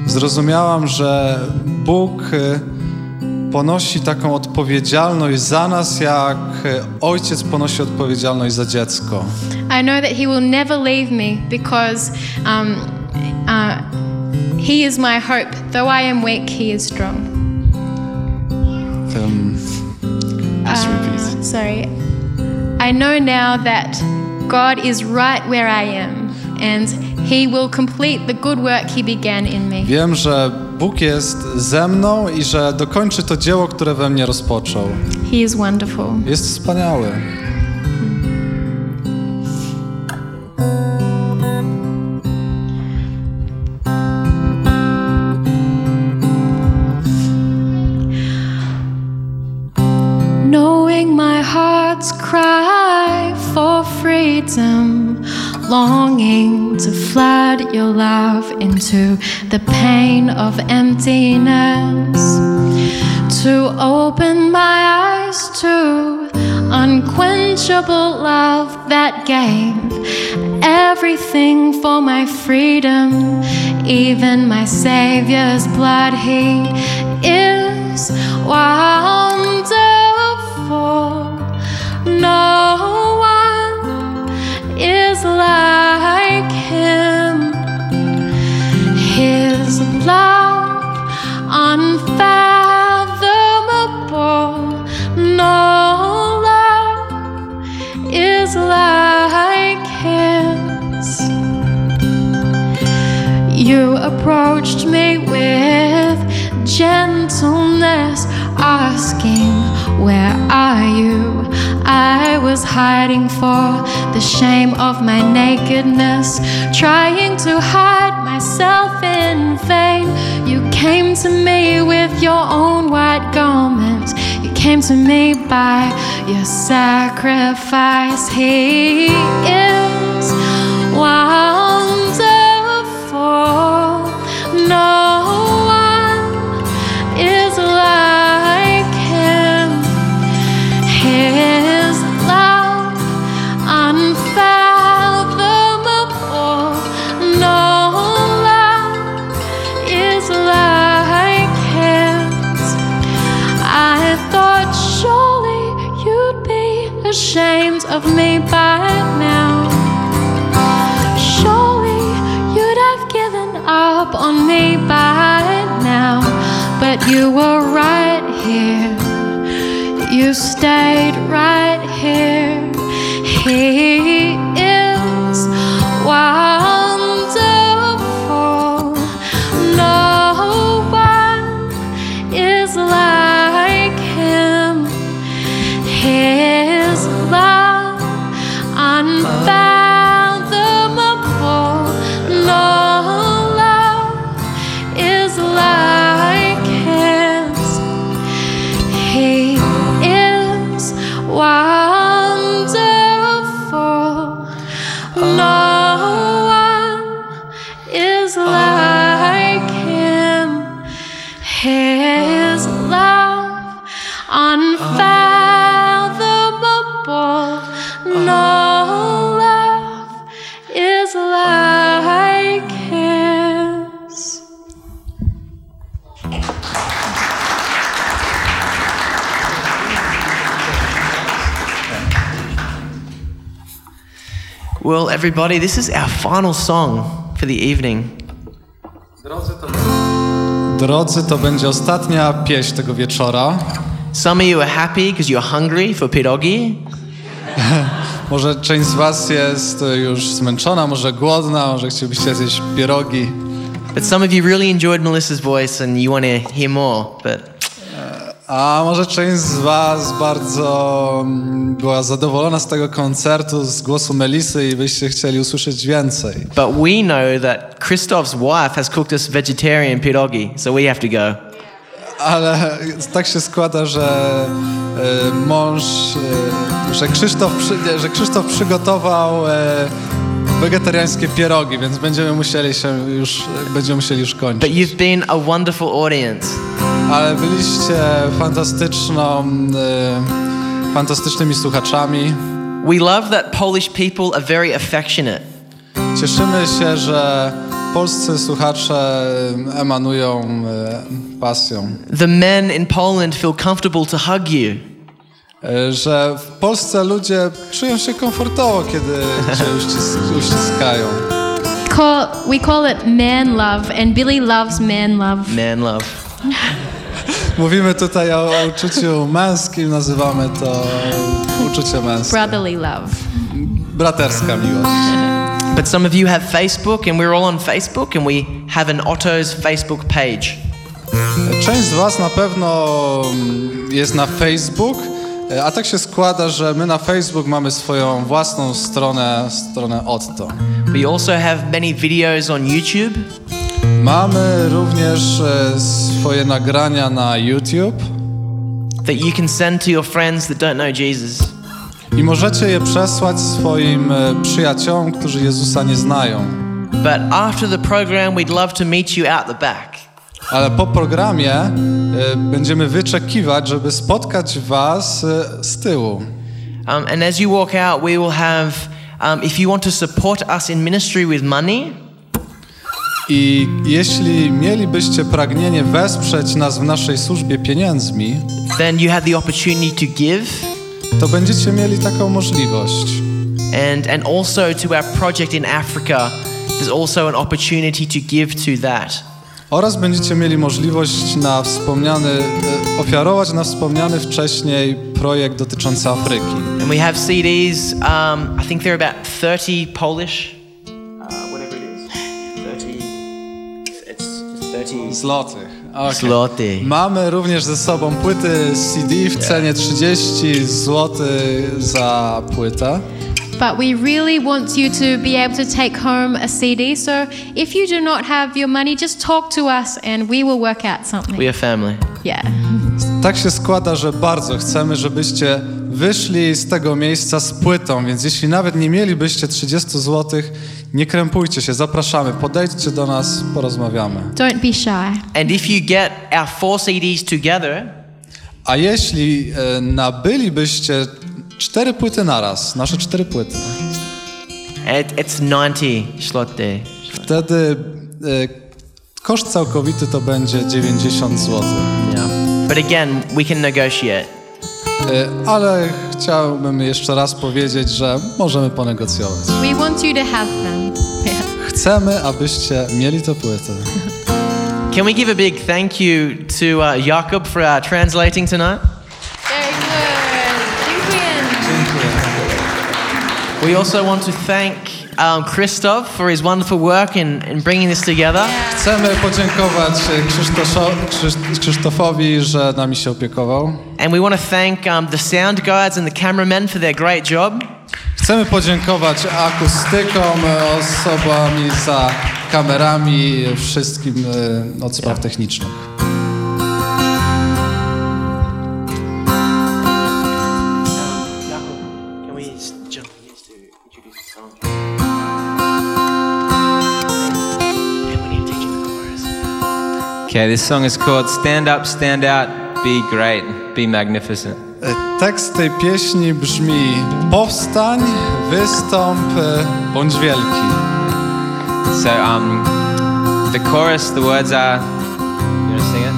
Zrozumiałam, że Bóg y, ponosi taką odpowiedzialność za nas, jak y, ojciec ponosi odpowiedzialność za dziecko. I know that He will never leave me because um, uh, He is my hope. Though I am weak, He is strong. Um. Uh, sorry. I know now that God is right where I am and He will complete the good work He began in me. Wiem, że Bóg jest ze mną i że dokończy to dzieło, które we mnie rozpoczął. He is wonderful. Jest wspaniały. Love into the pain of emptiness, to open my eyes to unquenchable love that gave everything for my freedom, even my Savior's blood. He is wonderful. No hiding for the shame of my nakedness, trying to hide myself in vain. You came to me with your own white garment. You came to me by your sacrifice. He is of me by now. Surely you'd have given up on me by now. But you were right here. You stayed right here. He Well, everybody, this is our final song for the evening. Drodzy, to będzie ostatnia pieśń tego wieczora. Some of you are happy because you're hungry for pierogi. Może część z was jest już zmęczona, może głodna, może chcielibyście zjeść pierogi. But some of you really enjoyed Melissa's voice and you want to hear more. But A może część z was bardzo mm, była zadowolona z tego koncertu, z głosu Melisy i byście chcieli usłyszeć więcej. but we know that Christoph's wife has cooked us vegetarian pierogi, so we have to go. Ale tak się składa, że e, mąż, e, że, Krzysztof, że Krzysztof przygotował e, wegetariańskie pierogi, więc będziemy musieli się już, będziemy musieli już But kończyć. you've been a wonderful audience. Ale byliście fantastyczną, e, fantastycznymi słuchaczami. We love that Polish people are very affectionate. Cieszymy się, że polscy słuchacze emanują e, pasją. The men in Poland feel comfortable to hug you. E, Że w Polsce ludzie czują się komfortowo, kiedy cię uścisk uściskają. Call, we call it man love, and Billy loves man love. Man love. Mówimy tutaj o, o uczuciu męskim, nazywamy to uczucie męskie. Brotherly love. Braterska miłość. But some of you have Facebook, and we're all on Facebook, and we have an Otto's Facebook page. Część z Was na pewno jest na Facebook, a tak się składa, że my na Facebook mamy swoją własną stronę, stronę Otto. We also have many videos on YouTube. Mamy również e, swoje nagrania na YouTube that you can send to your friends that don't know Jesus. i możecie je przesłać swoim e, przyjaciołom, którzy Jezusa nie znają. But after the program, we'd love to meet you out the back. Ale po programie e, będziemy wyczekiwać, żeby spotkać Was e, z tyłu. Um, and as you walk out, we will have, um, if you want to support us in ministry with money, I jeśli mielibyście pragnienie wesprzeć nas w naszej służbie pieniędzmi, then you have the opportunity to give. to będziecie mieli taką możliwość. And, and also to our project in Africa, there's also an opportunity to give to that. Oraz będziecie mieli możliwość na wspomniany, e, ofiarować na wspomniany wcześniej projekt dotyczący Afryki. And we have CDs, um, I think they're about 30 Polish, uh, whatever it is. 30, it's 30 Złotych. Okay. zloty. Mamy również ze sobą płyty CD w cenie 30 zł za płytę. But we really want you to be able to take home a CD. So if you do not have your money, just talk to us and we will work out something. We are family. Yeah. Tak się składa, że bardzo chcemy, żebyście wyszli z tego miejsca z płytą, więc jeśli nawet nie mielibyście 30 zł, nie krępujcie się, zapraszamy, podejdźcie do nas, porozmawiamy. Don't be shy. And if you get our four CDs together, A jeśli e, nabylibyście cztery płyty naraz, nasze cztery płyty, it, it's 90 zloty. wtedy e, koszt całkowity to będzie 90 zł. Yeah. But again, we can negotiate. E, Ale chciałbym jeszcze raz powiedzieć, że możemy ponegocjować. We want you to have them. Yeah. Chcemy, abyście mieli te płyty. Can we give a big thank you to uh, Jakob for uh, translating tonight? We also want to thank um, Christoph for his wonderful work in, in bringing this together. Chcemy podziękować Krzysztoszo, Krzysz- Krzysztofowi, że nami się opiekował. And we want to thank um, the sound guys and the cameramen for their great job. Chcemy podziękować akustykom, osobami za kamerami, wszystkim e, od spraw technicznych. Okay, this song is called Stand Up, Stand Out, Be Great, Be Magnificent. E, Tekst tej pieśni brzmi Powstań, wystąp, e, bądź wielki. So, um, the chorus, the words are. You want to sing it?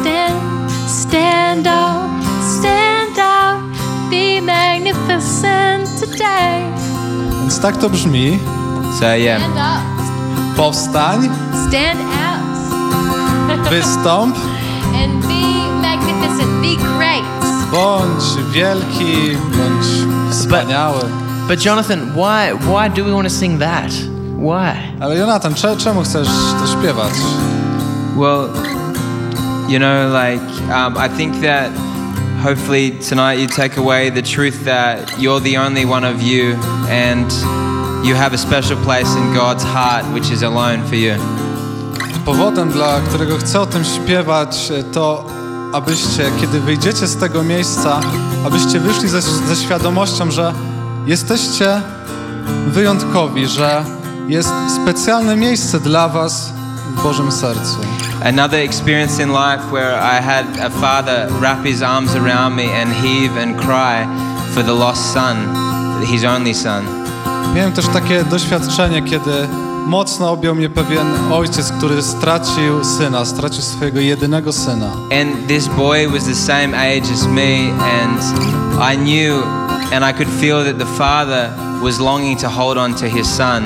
Stand, stand up, stand out, be magnificent today. Więc tak to brzmi. So, yeah. Stand up, Powstań, stand out, wystąp, and be magnificent, be great. bądź wielki, bądź wspaniały. But Jonathan, why why do we want to sing that? Why? Ale Jonathan, cze- czemu chcesz to śpiewać? Well, you know, like, um, I think that hopefully tonight you take away the truth that you're the only one of you and you have a special place in God's heart which is alone for you. Powodem, dla którego chcę o tym śpiewać, e, to abyście, kiedy wyjdziecie z tego miejsca, abyście wyszli ze, ze świadomością, że jesteście wyjątkowi, że jest specjalne miejsce dla was w Bożym sercu. Another experience in life where I had a father wrap his arms around me and heave and cry for the lost son, his only son. Miałem też takie doświadczenie, kiedy mocno objął mnie pewien ojciec, który stracił syna, stracił swojego jedynego syna. And this boy was the same age as me, and I knew and I could feel that the father was longing to hold on to his son.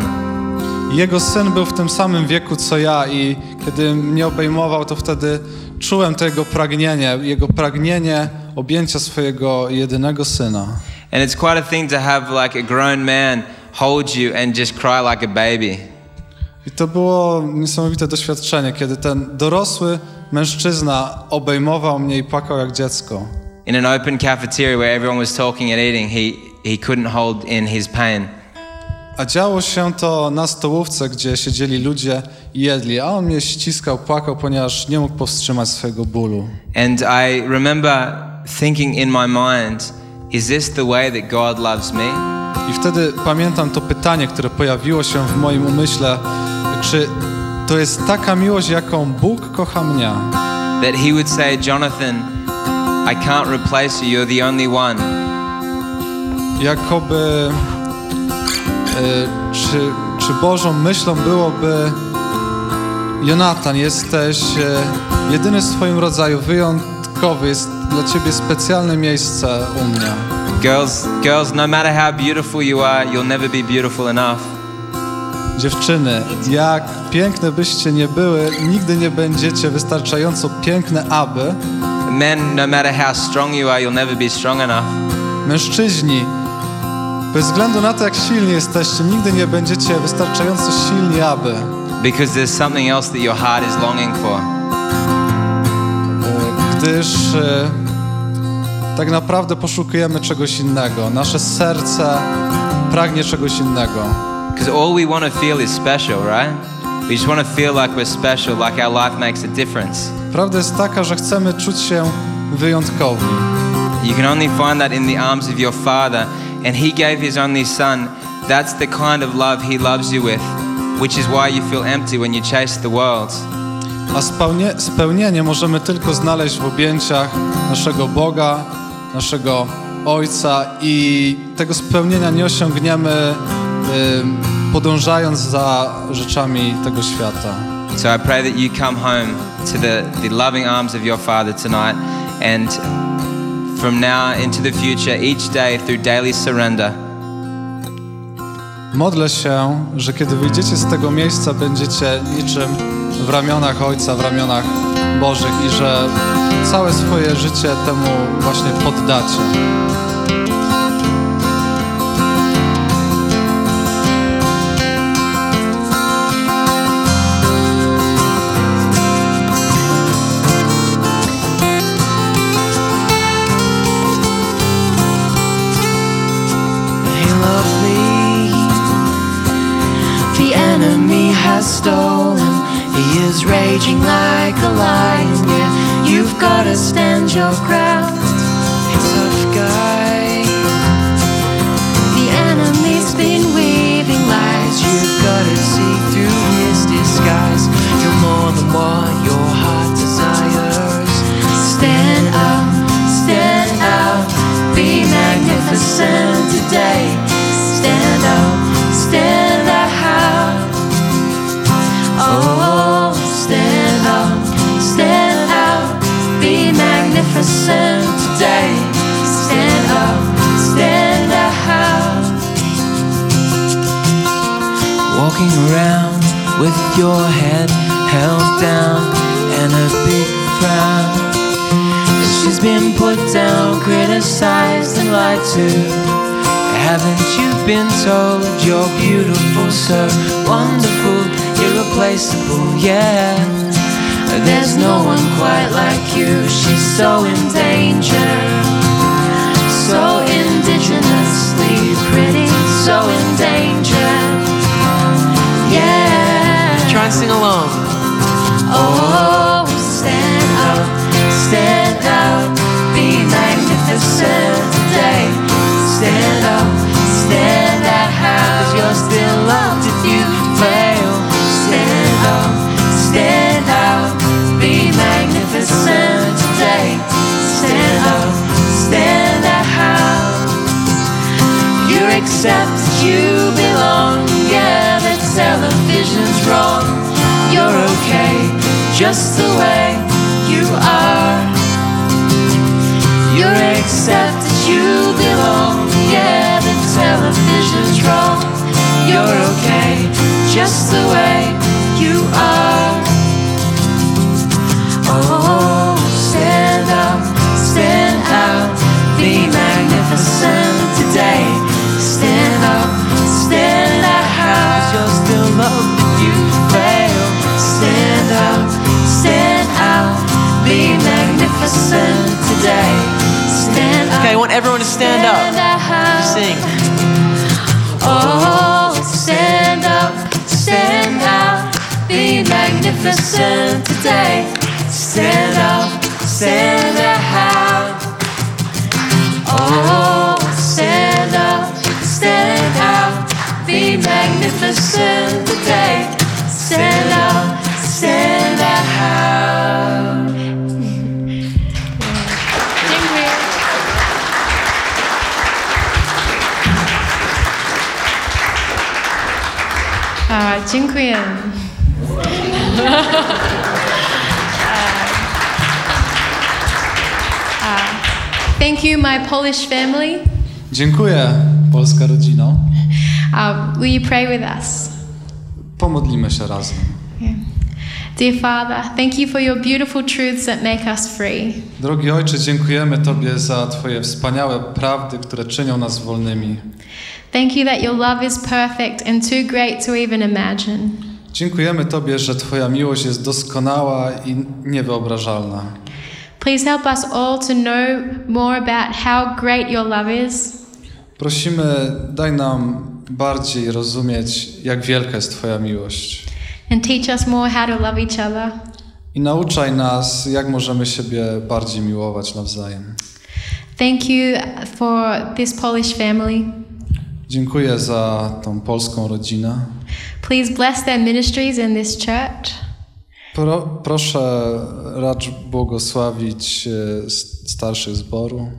Jego syn był w tym samym wieku co ja i kiedy mnie obejmował, to wtedy czułem to jego pragnienie, jego pragnienie objęcia swojego jedynego syna. And it's quite a thing to have like a grown man hold you and just cry like a baby. I to było niesamowite doświadczenie, kiedy ten dorosły mężczyzna obejmował mnie i płakał jak dziecko. In an open cafeteria where everyone was talking and eating, he, he couldn't hold in his pain. A działo się to na stołówce, gdzie siedzieli ludzie i jedli, a on mnie ściskał, płakał, ponieważ nie mógł powstrzymać swojego bólu. And I remember thinking in my mind, is this the way that God loves me? I wtedy pamiętam to pytanie, które pojawiło się w moim umyśle, czy to jest taka miłość, jaką Bóg kocha mnie? That he would say, Jonathan, I can't replace you, you're the only one. Jakoby, e, czy, czy Bożą myślą byłoby, Jonatan, jesteś e, jedyny w swoim rodzaju, wyjątkowy, jest dla Ciebie specjalne miejsce u mnie. Girls, girls, no matter how beautiful you are, you'll never be beautiful enough. Dziewczyny, jak piękne byście nie były, nigdy nie będziecie wystarczająco piękne, aby Men, no matter how strong you are, you'll never be strong enough. Mężczyźni, bez względu na to, jak silni jesteście, nigdy nie będziecie wystarczająco silni, aby. Because there's something else that your heart is longing for. Gdyż e, tak naprawdę poszukujemy czegoś innego. Nasze serce pragnie czegoś innego. Because all we want to feel is special, right? We just want to feel like we're special, like our life makes a difference. Prawda jest taka, że chcemy czuć się wyjątkowi. You can only find that in the arms of your Father, and He gave His only Son. That's the kind of love He loves you with, which is why you feel empty when you chase the world. A spełnie, spełnienie możemy tylko znaleźć w objęciach naszego Boga, naszego Ojca i tego spełnienia nie osiągniemy podążając za rzeczami tego świata. So I pray that you come home to the, the loving arms of your Father tonight, and from now into the future, each day through daily surrender, Modlę się, że kiedy wyjdziecie z tego miejsca, będziecie niczym w ramionach Ojca, w ramionach Bożych i że całe swoje życie temu właśnie poddacie. Has stolen. He is raging like a lion. You've gotta stand your ground. Tough guy. The enemy's been weaving lies. You've gotta see through his disguise. You're more than what your heart desires. Stand up, stand up, be magnificent today. Stand up, stand up. Oh, magnificent today. Stand up, stand out. Walking around with your head held down and a big frown. She's been put down, criticized, and lied to. Haven't you been told you're beautiful, sir? wonderful, irreplaceable, yeah? There's no one quite like you. She's so in danger, so indigenously pretty, so in danger. Yeah. Try and sing along. Oh, stand up, stand out, be magnificent today. Stand up, just the way you are. You're accepted, you belong, yeah, the television's wrong. You're okay, just the way magnificent today. Stand. Okay, I want everyone to stand up. out. Sing. Oh, stand up, stand out, be magnificent today. Stand up, stand out. Oh, dziękuję. Thank you, my Polish family. Dziękuję, polska rodzino. Uh, will you pray with us? Pomodlimy się razem. Dear Father, thank you for your beautiful truths that make us free. Drogi Ojcze, dziękujemy Tobie za Twoje wspaniałe prawdy, które czynią nas wolnymi. Thank you that your love is perfect and too great to even imagine. Dziękujemy Tobie, że Twoja miłość jest doskonała i niewyobrażalna. Please help us all to know more about how great your love is. Prosimy, daj nam bardziej rozumieć, jak wielka jest Twoja miłość. and teach us more how to love each other. I nauczaj nas, jak możemy siebie bardziej miłować nawzajem. Thank you for this Polish family. Dziękuję za tą polską rodzinę. Please bless their ministries in this church. Pro, proszę racz błogosławić e, starszych zboru.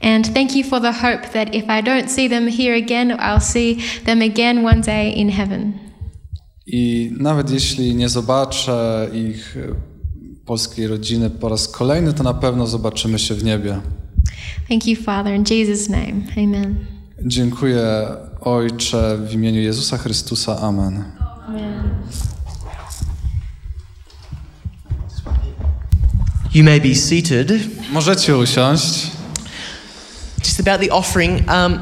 And thank you for the hope that if I don't see them here again, I'll see them again one day in heaven. I nawet jeśli nie zobaczę ich e, polskiej rodziny po raz kolejny, to na pewno zobaczymy się w niebie. Thank you, Father, in Jesus' name. Amen. Dziękuję Ojcze w imieniu Jezusa Chrystusa. Amen. You may be seated. Możecie usiąść. Just about the offering. Um,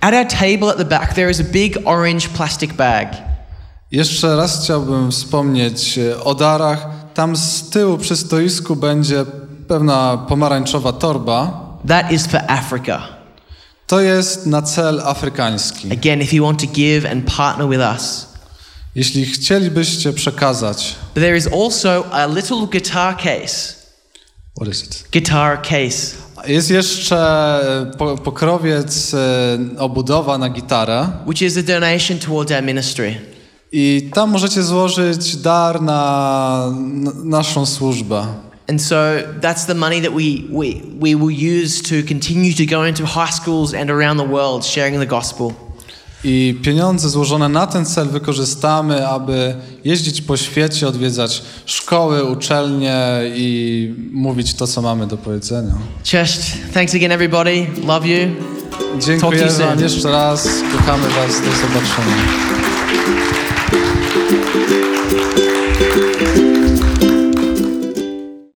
at our table at the back, there is a big orange plastic bag. Jeszcze raz chciałbym wspomnieć o darach. Tam z tyłu przy stoisku będzie pewna pomarańczowa torba. That is for Africa. To jest na cel afrykański. Again, if you want to give and partner with us. Jeśli chcielibyście przekazać, But there is also a little guitar case. what is it? Guitar case. Jest jeszcze e, po, pokrowiec, e, obudowa na gitarę which is a donation towards our ministry. i tam możecie złożyć dar na naszą służbę. And so that's the money that we, we, we will use to continue to go into high schools and around the world sharing the gospel. I pieniądze złożone na ten cel wykorzystamy, aby jeździć po świecie, odwiedzać szkoły, uczelnie i mówić to, co mamy do powiedzenia. Church, thanks again, everybody. Love you. Dziękuję Talk to you Wam soon. jeszcze raz. Kochamy Was. Do zobaczenia.